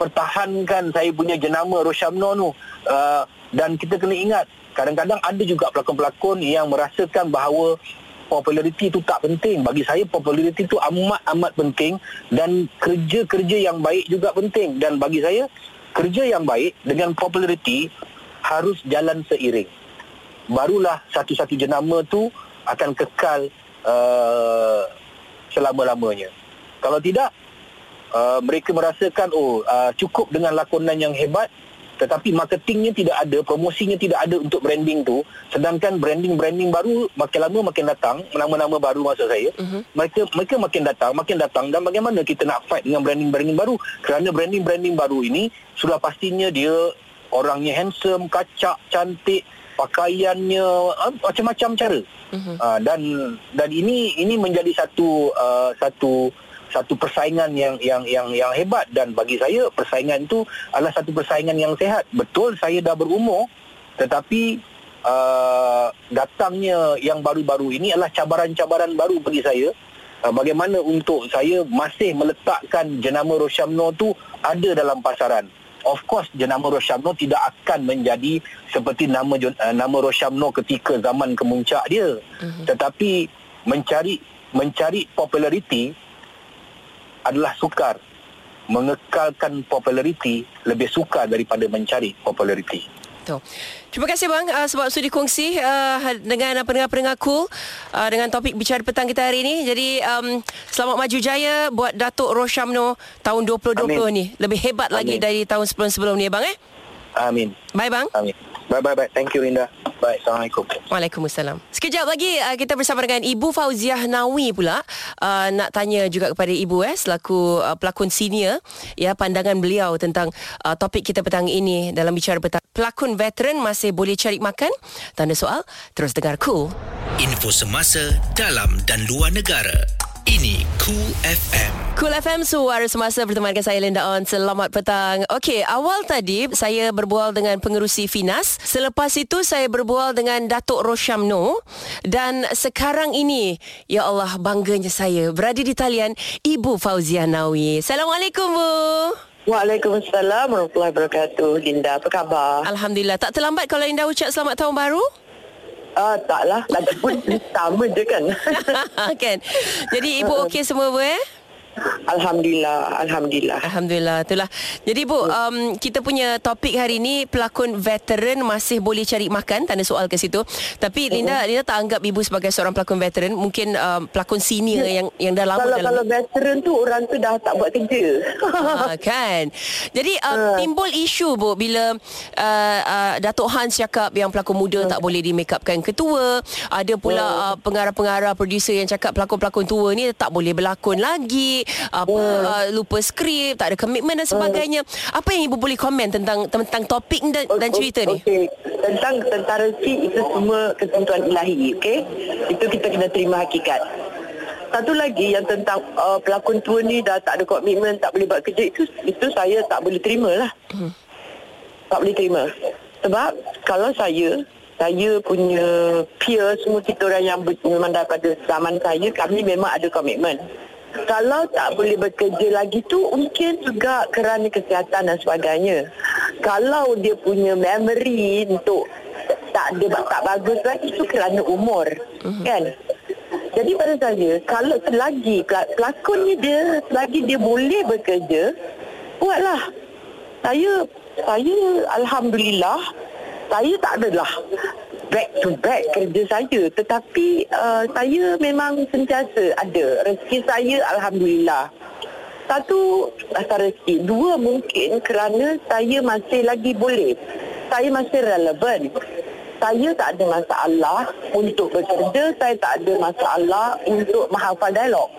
Speaker 4: pertahankan saya punya jenama Roshamno tu. Uh, dan kita kena ingat kadang-kadang ada juga pelakon-pelakon yang merasakan bahawa populariti itu tak penting. Bagi saya populariti itu amat-amat penting dan kerja-kerja yang baik juga penting. Dan bagi saya kerja yang baik dengan populariti harus jalan seiring. Barulah satu-satu jenama tu akan kekal uh, selama-lamanya. Kalau tidak uh, mereka merasakan oh uh, cukup dengan lakonan yang hebat tetapi marketingnya tidak ada, promosinya tidak ada untuk branding tu. Sedangkan branding-branding baru makin lama makin datang, nama-nama baru maksud saya.
Speaker 2: Mhm.
Speaker 4: Mereka mereka makin datang, makin datang dan bagaimana kita nak fight dengan branding-branding baru? Kerana branding-branding baru ini sudah pastinya dia orangnya handsome, kacak, cantik, pakaiannya uh, macam-macam cara.
Speaker 2: Mhm.
Speaker 4: Uh, dan dan ini ini menjadi satu uh, satu satu persaingan yang yang yang yang hebat dan bagi saya persaingan itu adalah satu persaingan yang sehat. Betul saya dah berumur tetapi uh, datangnya yang baru-baru ini adalah cabaran-cabaran baru bagi saya. Uh, bagaimana untuk saya masih meletakkan jenama Roshamno tu ada dalam pasaran. Of course jenama Roshamno tidak akan menjadi seperti nama uh, nama Roshamno ketika zaman kemuncak dia. Uh-huh. Tetapi mencari mencari populariti adalah sukar. Mengekalkan populariti lebih sukar daripada mencari populariti.
Speaker 2: Betul. Terima kasih bang uh, sebab sudah kongsi uh, dengan pendengar-pendengar cool uh, dengan topik bicara petang kita hari ini. Jadi um, selamat maju jaya buat Datuk Roshamno tahun 2020 Amin. ni. Lebih hebat Amin. lagi dari tahun sebelum-sebelum ni bang eh.
Speaker 4: Amin.
Speaker 2: Bye bang.
Speaker 4: Amin. Bye bye bye. Thank you Linda. Bye. Assalamualaikum.
Speaker 2: Waalaikumsalam. Sekejap lagi uh, kita bersama dengan Ibu Fauziah Nawi pula uh, nak tanya juga kepada Ibu eh selaku uh, pelakon senior ya pandangan beliau tentang uh, topik kita petang ini dalam bicara petang. Pelakon veteran masih boleh cari makan? Tanda soal. Terus dengar cool.
Speaker 1: Info semasa dalam dan luar negara. Ini Cool FM.
Speaker 2: Cool FM suara semasa berteman dengan saya Linda On. Selamat petang. Okey, awal tadi saya berbual dengan pengerusi Finas. Selepas itu saya berbual dengan Datuk Roshamno dan sekarang ini ya Allah bangganya saya berada di talian Ibu Fauzia Nawi. Assalamualaikum Bu.
Speaker 5: Waalaikumsalam warahmatullahi wabarakatuh. Linda, apa khabar?
Speaker 2: Alhamdulillah. Tak terlambat kalau Linda ucap selamat tahun baru?
Speaker 5: Ah, uh, taklah. Lagipun sama je kan.
Speaker 2: kan. Jadi ibu okey semua eh?
Speaker 5: Alhamdulillah, alhamdulillah.
Speaker 2: Alhamdulillah, itulah. Jadi Bu, um, kita punya topik hari ini pelakon veteran masih boleh cari makan, tanda soal ke situ. Tapi Linda, uh-huh. Linda tak anggap ibu sebagai seorang pelakon veteran, mungkin um, pelakon senior yang yang dah lama
Speaker 5: kalau,
Speaker 2: dalam
Speaker 5: Kalau veteran tu orang tu dah tak buat kerja.
Speaker 2: ha, kan. Jadi um, uh. timbul isu Bu bila uh, uh, Datuk Hans cakap yang pelakon muda uh. tak boleh di make upkan ketua, ada pula uh. Uh, pengarah-pengarah producer yang cakap pelakon-pelakon tua ni tak boleh berlakon lagi apa yeah. uh, lupa skrip, tak ada komitmen dan sebagainya. Uh. Apa yang ibu boleh komen tentang tentang topik dan, dan cerita ni?
Speaker 5: Okay. Tentang tentara si itu semua ketentuan ilahi, okey? Itu kita kena terima hakikat. Satu lagi yang tentang uh, pelakon tua ni dah tak ada komitmen, tak boleh buat kerja itu itu saya tak boleh terima lah. Hmm. Tak boleh terima. Sebab kalau saya saya punya peer semua kita orang yang memang daripada zaman saya kami memang ada komitmen kalau tak boleh bekerja lagi tu mungkin juga kerana kesihatan dan sebagainya. Kalau dia punya memory untuk tak ada tak bagus lagi tu kerana umur. Uh-huh. Kan? Jadi pada saya kalau selagi pelakon ni dia selagi dia boleh bekerja buatlah. Saya saya alhamdulillah saya tak adalah back to back kerja saya. Tetapi uh, saya memang sentiasa ada. Rezeki saya alhamdulillah. Satu asal rezeki. Dua mungkin kerana saya masih lagi boleh. Saya masih relevan. Saya tak ada masalah untuk bekerja. Saya tak ada masalah untuk menghafal dialog.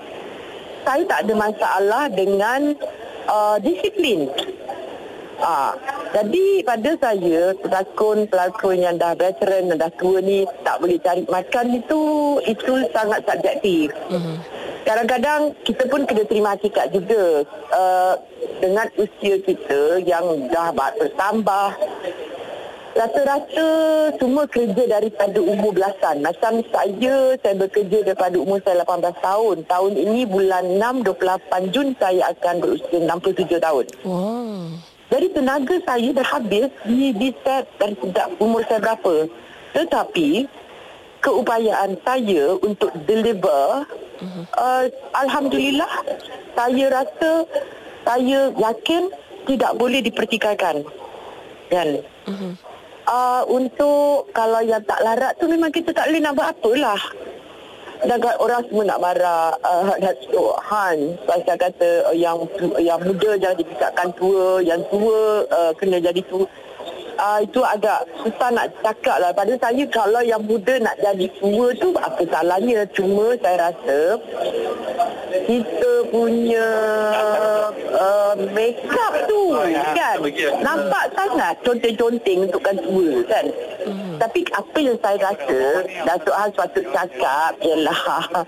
Speaker 5: Saya tak ada masalah dengan uh, disiplin Ah, jadi pada saya pelakon-pelakon yang dah veteran dan dah tua ni tak boleh cari makan itu itu sangat subjektif. Mm-hmm. Kadang-kadang kita pun kena terima hakikat juga uh, dengan usia kita yang dah bertambah Rata-rata semua kerja daripada umur belasan. Macam saya, saya bekerja daripada umur saya 18 tahun. Tahun ini bulan 6, 28 Jun saya akan berusia 67 tahun. Wow. Jadi tenaga saya dah habis di, di set dan sejak umur saya berapa. Tetapi keupayaan saya untuk deliver, uh-huh. uh, Alhamdulillah saya rasa saya yakin tidak boleh dipertikaikan. Kan? Uh-huh. Uh, untuk kalau yang tak larat tu memang kita tak boleh nak buat apalah dan orang semua nak marah uh, Datuk Han saya kata uh, yang yang muda jangan dikatakan tua yang tua uh, kena jadi tua uh, itu agak susah nak cakap lah. Pada saya kalau yang muda nak jadi tua tu apa salahnya? Cuma saya rasa kita punya uh, make up tu kan? Nampak sangat conteng-conteng untuk kan tua kan? Tapi apa yang saya rasa Datuk Han sepatut cakap ialah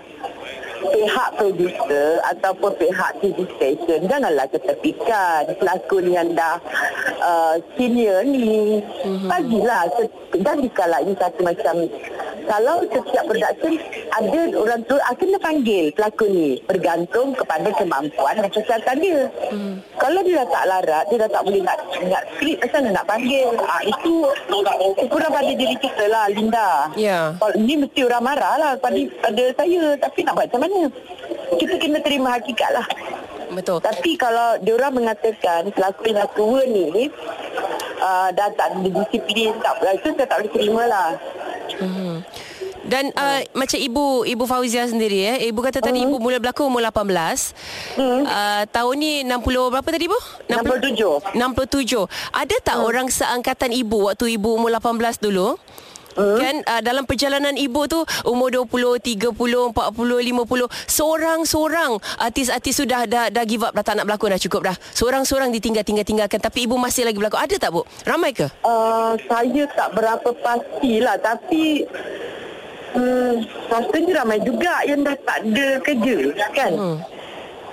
Speaker 5: pihak producer ataupun pihak TV station janganlah ketepikan pelakon yang dah uh, senior ni. Mm-hmm. Bagilah jadikanlah ini satu macam kalau setiap production ada orang tu akan kena panggil pelakon ni bergantung kepada kemampuan dan kesihatan dia. Hmm. Kalau dia dah tak larat, dia dah tak boleh nak ingat skrip macam mana nak panggil. Ah itu kurang pada diri kita lah Linda.
Speaker 2: Ya.
Speaker 5: Kalau ni mesti orang marah lah pada, pada saya tapi nak buat macam mana? Kita kena terima hakikat lah.
Speaker 2: Betul.
Speaker 5: Tapi kalau diorang mengatakan pelakon yang tua ni uh, dah tak ada disiplin tak itu saya tak boleh terima lah.
Speaker 2: Hmm. Dan uh, macam ibu ibu Fauzia sendiri eh ibu kata tadi
Speaker 5: Hmm.
Speaker 2: ibu mula berlakon umur 18.
Speaker 5: Hmm.
Speaker 2: Uh, tahun ni 60 berapa tadi ibu?
Speaker 5: 67.
Speaker 2: 67. Ada tak
Speaker 5: Hmm.
Speaker 2: orang seangkatan ibu waktu ibu umur 18 dulu?
Speaker 5: Hmm.
Speaker 2: Kan uh, dalam perjalanan ibu tu umur 20, 30, 40, 50 seorang-seorang artis-artis sudah dah dah give up dah tak nak berlakon dah cukup dah. Seorang-seorang ditinggal-tinggal-tinggalkan tapi ibu masih lagi berlakon. Ada tak bu? Ramai ke?
Speaker 5: Uh, saya tak berapa pastilah tapi hmm, rasanya ramai juga yang dah tak ada kerja kan. Hmm.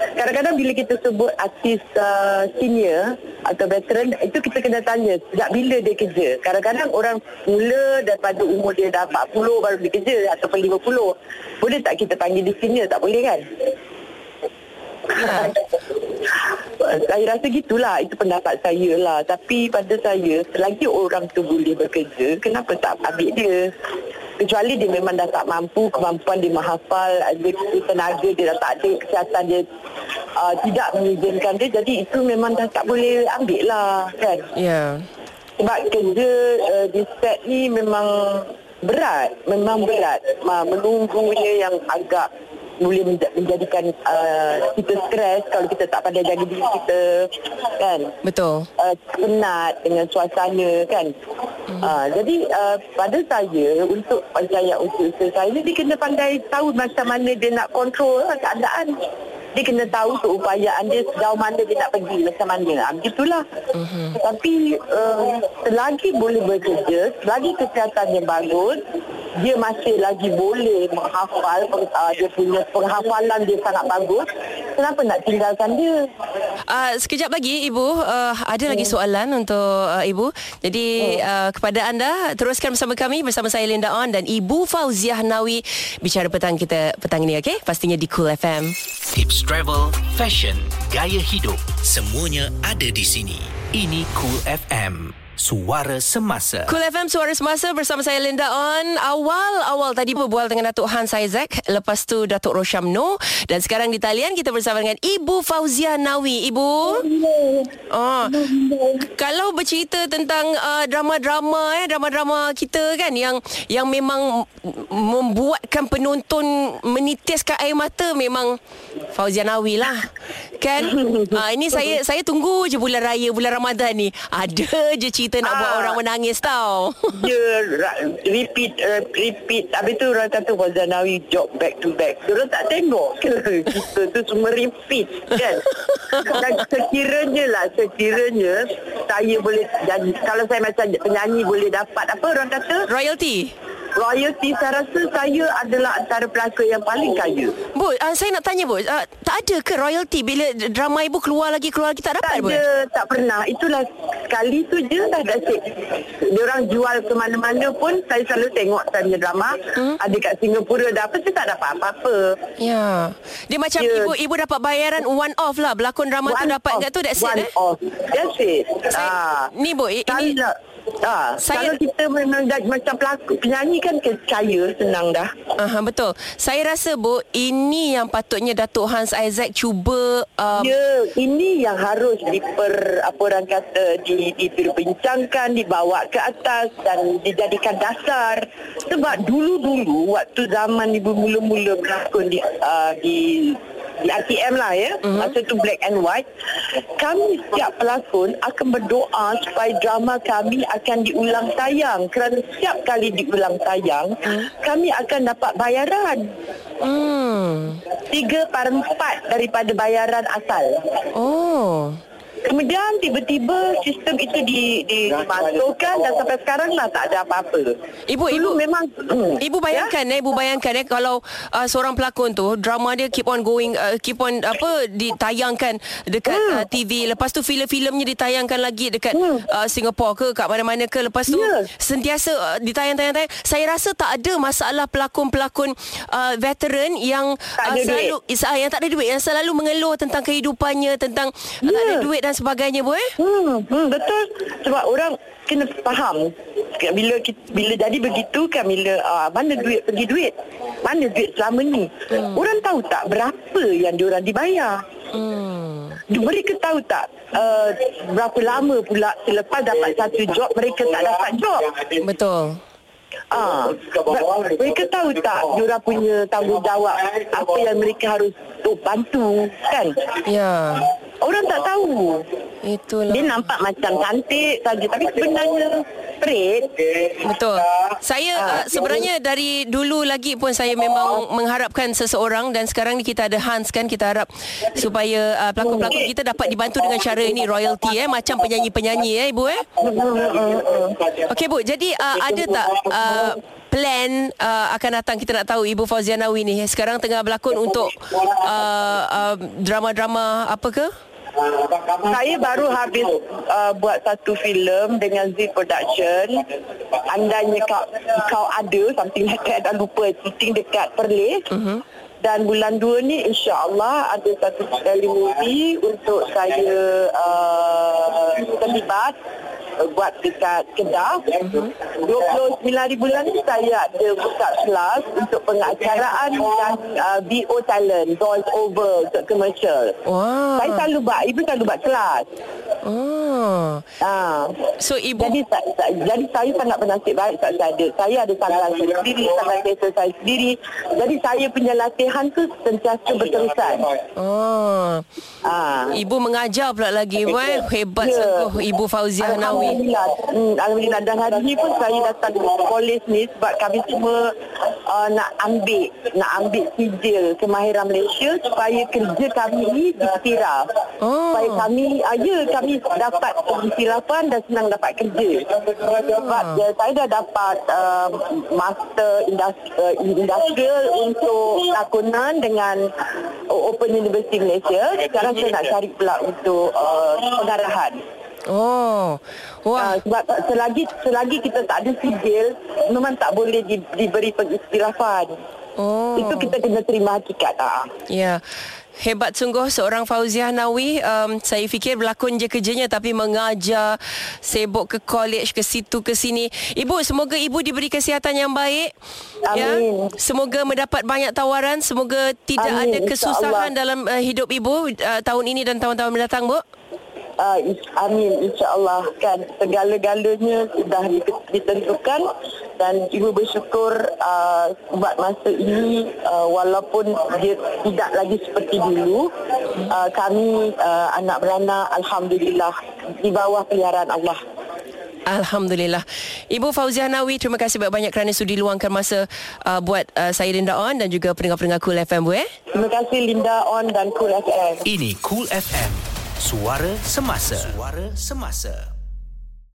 Speaker 5: Kadang-kadang bila kita sebut artis uh, senior atau veteran itu kita kena tanya sejak bila dia kerja. Kadang-kadang orang mula daripada umur dia dah 40 baru dia kerja ataupun 50. Boleh tak kita panggil dia senior? Tak boleh kan? Saya rasa gitulah itu pendapat saya lah tapi pada saya selagi orang tu boleh bekerja kenapa tak ambil dia kecuali dia memang dah tak mampu kemampuan dia menghafal ada tenaga dia dah tak ada kesihatan dia uh, tidak mengizinkan dia jadi itu memang dah tak boleh ambil lah kan
Speaker 2: Ya. Yeah.
Speaker 5: sebab kerja uh, di set ni memang berat memang berat menunggunya yang agak boleh menja- menjadikan uh, kita stres kalau kita tak pandai jaga diri kita kan?
Speaker 2: Betul.
Speaker 5: uh, penat dengan suasana kan? Uh, jadi uh, pada saya untuk percaya usaha saya dia kena pandai tahu macam mana dia nak kontrol lah keadaan. Dia kena tahu keupayaan dia sejauh mana dia nak pergi macam mana. Ah, begitulah.
Speaker 2: Mhm.
Speaker 5: tapi uh, selagi boleh bekerja selagi kesehatannya bagus dia masih lagi boleh menghafal uh, dia punya penghafalan dia sangat bagus kenapa nak tinggalkan dia
Speaker 2: Uh, sekejap lagi ibu uh, ada lagi soalan untuk uh, ibu. Jadi uh, kepada anda teruskan bersama kami bersama saya Linda On dan ibu Fauziah Nawi bicara petang kita petang ini okey pastinya di Cool FM.
Speaker 1: Tips travel, fashion, gaya hidup, semuanya ada di sini. Ini Cool FM. Suara Semasa.
Speaker 2: Cool FM Suara Semasa bersama saya Linda On. Awal-awal tadi berbual dengan Datuk Hans Isaac, lepas tu Datuk Rosham Noor dan sekarang di talian kita bersama dengan Ibu Fauzia Nawi. Ibu. Oh. Kalau bercerita tentang uh, drama-drama eh, drama-drama kita kan yang yang memang membuatkan penonton menitiskan air mata memang Fauzia Nawi lah. Kan? Ah ini saya saya tunggu je bulan raya bulan Ramadan ni. Ada je cerita nak buat
Speaker 5: Ah.
Speaker 2: orang menangis tau.
Speaker 5: dia ra- repeat uh, repeat habis tu orang kata Wazanawi job back to back orang tak tengok ke kita tu semua repeat kan dan sekiranya lah sekiranya saya boleh jadi kalau saya macam penyanyi boleh dapat apa orang kata
Speaker 2: Royalty.
Speaker 5: Royalty saya rasa saya adalah antara pelakon yang paling kaya
Speaker 2: Bu, uh, saya nak tanya Bu, uh, tak ada ke royalty bila drama ibu keluar lagi keluar lagi tak dapat
Speaker 5: tak
Speaker 2: Bu?
Speaker 5: ada tak pernah itulah sekali tu je dah nasib dia orang jual ke mana-mana pun saya selalu tengok tanya drama hmm? ada kat Singapura dah apa saya tak dapat apa-apa
Speaker 2: Ya. Dia macam
Speaker 5: Ya.
Speaker 2: ibu ibu dapat bayaran one off lah berlakon drama tu dapat enggak tu that's it
Speaker 5: one
Speaker 2: eh?
Speaker 5: off that's it
Speaker 2: Saya,
Speaker 5: ah.
Speaker 2: ni Bu, ini
Speaker 5: ah,
Speaker 2: Saya-
Speaker 5: kalau kita memang dah macam pelakon penyanyi kan kaya senang dah
Speaker 2: Aha, betul. Saya rasa Bu, ini yang patutnya Datuk Hans Isaac cuba um,
Speaker 5: Ya, ini yang harus diper apa orang kata di, diperbincangkan, dibawa ke atas dan dijadikan dasar. Sebab dulu-dulu waktu zaman ibu mula-mula berlakon di uh, di di RTM lah ya uh-huh. masa tu black and white kami setiap pelakon akan berdoa supaya drama kami akan diulang tayang kerana setiap kali diulang tayang uh-huh. kami akan dapat bayaran
Speaker 2: hmm.
Speaker 5: tiga per empat daripada bayaran asal
Speaker 2: Oh.
Speaker 5: Kemudian tiba-tiba sistem itu di, dimasukkan dan sampai sekarang lah tak ada apa-apa.
Speaker 2: Ibu,
Speaker 5: Dulu
Speaker 2: ibu-
Speaker 5: memang hmm,
Speaker 2: Ibu bayangkan eh, ibu bayangkan eh kalau uh, seorang pelakon tu drama dia keep on going uh, keep on apa ditayangkan dekat
Speaker 5: Hmm.
Speaker 2: uh, TV lepas tu filem-filemnya ditayangkan lagi dekat uh, Singapore ke kat mana-mana ke lepas tu
Speaker 5: Ya.
Speaker 2: sentiasa uh, ditayang-tayang-tayang saya rasa tak ada masalah pelakon-pelakon uh, veteran yang
Speaker 5: Tak
Speaker 2: uh, selalu uh, yang tak ada duit yang selalu mengeluh tentang kehidupannya tentang uh, tak ada
Speaker 5: Ya.
Speaker 2: duit dan sebagainya bu eh
Speaker 5: Hmm, hmm, betul. Sebab orang kena faham. Bila kita, bila jadi begitu kan bila uh, mana duit pergi duit? Mana duit selama ni? Hmm. orang tahu tak berapa yang diorang dibayar?
Speaker 2: Hmm.
Speaker 5: mereka tahu tak uh, berapa lama pula selepas dapat satu job mereka tak dapat job?
Speaker 2: Betul.
Speaker 5: Ah, mereka tahu tak diorang punya tanggungjawab apa yang mereka harus oh, bantu kan?
Speaker 2: Ya
Speaker 5: orang tak tahu
Speaker 2: itulah
Speaker 5: dia nampak macam cantik saja tapi sebenarnya perit
Speaker 2: Betul. Saya uh, sebenarnya dari dulu lagi pun saya memang mengharapkan seseorang dan sekarang ni kita ada Hans kan kita harap supaya uh, pelakon-pelakon kita dapat dibantu dengan cara ini royalty eh macam penyanyi-penyanyi eh ibu eh. Okey bu, jadi uh, ada tak uh, plan uh, akan datang kita nak tahu Ibu Fauzia Nawi ni sekarang tengah berlakon untuk uh, uh, drama-drama apa ke?
Speaker 5: Saya baru habis uh, buat satu filem dengan Z Production. Andainya kau, kau ada something like that, dah lupa shooting dekat Perlis. Uh-huh. Dan bulan 2 ni insya-Allah ada satu kali movie untuk saya uh, terlibat uh, buat dekat Kedah. Uh-huh. 29 hari bulan ni saya ada buka kelas untuk pengacaraan dan uh, BO talent, voice over untuk commercial.
Speaker 2: Wah.
Speaker 5: Saya selalu buat, ibu selalu buat kelas.
Speaker 2: Oh.
Speaker 5: Ha.
Speaker 2: So ibu
Speaker 5: Jadi, sa- sa- jadi saya sangat bernasib baik tak saya ada. Saya ada saluran saya sendiri, kereta saya sendiri. Jadi saya punya latihan tu sentiasa berterusan.
Speaker 2: Oh.
Speaker 5: Ha.
Speaker 2: Ibu mengajar pula lagi Ibu eh. Hebat
Speaker 5: Ya.
Speaker 2: sungguh Ibu Fauzia Hanawi
Speaker 5: Alhamdulillah. Hmm, Alhamdulillah. Dan hari ni pun saya datang ke polis ni sebab kami semua uh, nak ambil nak ambil sijil kemahiran Malaysia supaya kerja kami ni dikira.
Speaker 2: Oh.
Speaker 5: Supaya kami, uh, ya kami dapat pengisilapan dan senang dapat kerja. Sebab uh, saya dah dapat uh, master industri, uh, industrial untuk lakonan dengan Open University Malaysia. Sekarang saya nak cari pula untuk uh, pengarahan.
Speaker 2: Oh Wah
Speaker 5: Uh, sebab selagi selagi kita tak ada sijil memang tak boleh di, diberi pengistirafan.
Speaker 2: Oh
Speaker 5: Itu kita kena terima hakikat ah.
Speaker 2: Ya Hebat sungguh seorang Fauzia Hanawi um, Saya fikir berlakon je kerjanya Tapi mengajar Sibuk ke college Ke situ ke sini. Ibu semoga ibu diberi kesihatan yang baik. Ya?
Speaker 5: Amin.
Speaker 2: Semoga mendapat banyak tawaran. Semoga tidak
Speaker 5: Amin,
Speaker 2: ada kesusahan dalam uh, hidup ibu uh, Tahun ini dan tahun-tahun mendatang bu
Speaker 5: Uh, is- amin insyaAllah kan segala-galanya sudah di- ditentukan dan ibu bersyukur uh, buat masa ini uh, walaupun dia tidak lagi seperti dulu uh, kami uh, anak beranak Alhamdulillah di bawah peliharaan Allah
Speaker 2: Alhamdulillah. Ibu Fauzia Hanawi, terima kasih banyak-banyak kerana sudi luangkan masa uh, buat uh, saya Linda On dan juga pendengar-pendengar Cool FM Bu eh.
Speaker 5: terima kasih Linda On dan Cool FM
Speaker 1: Ini Cool FM. Suara semasa. Suara semasa.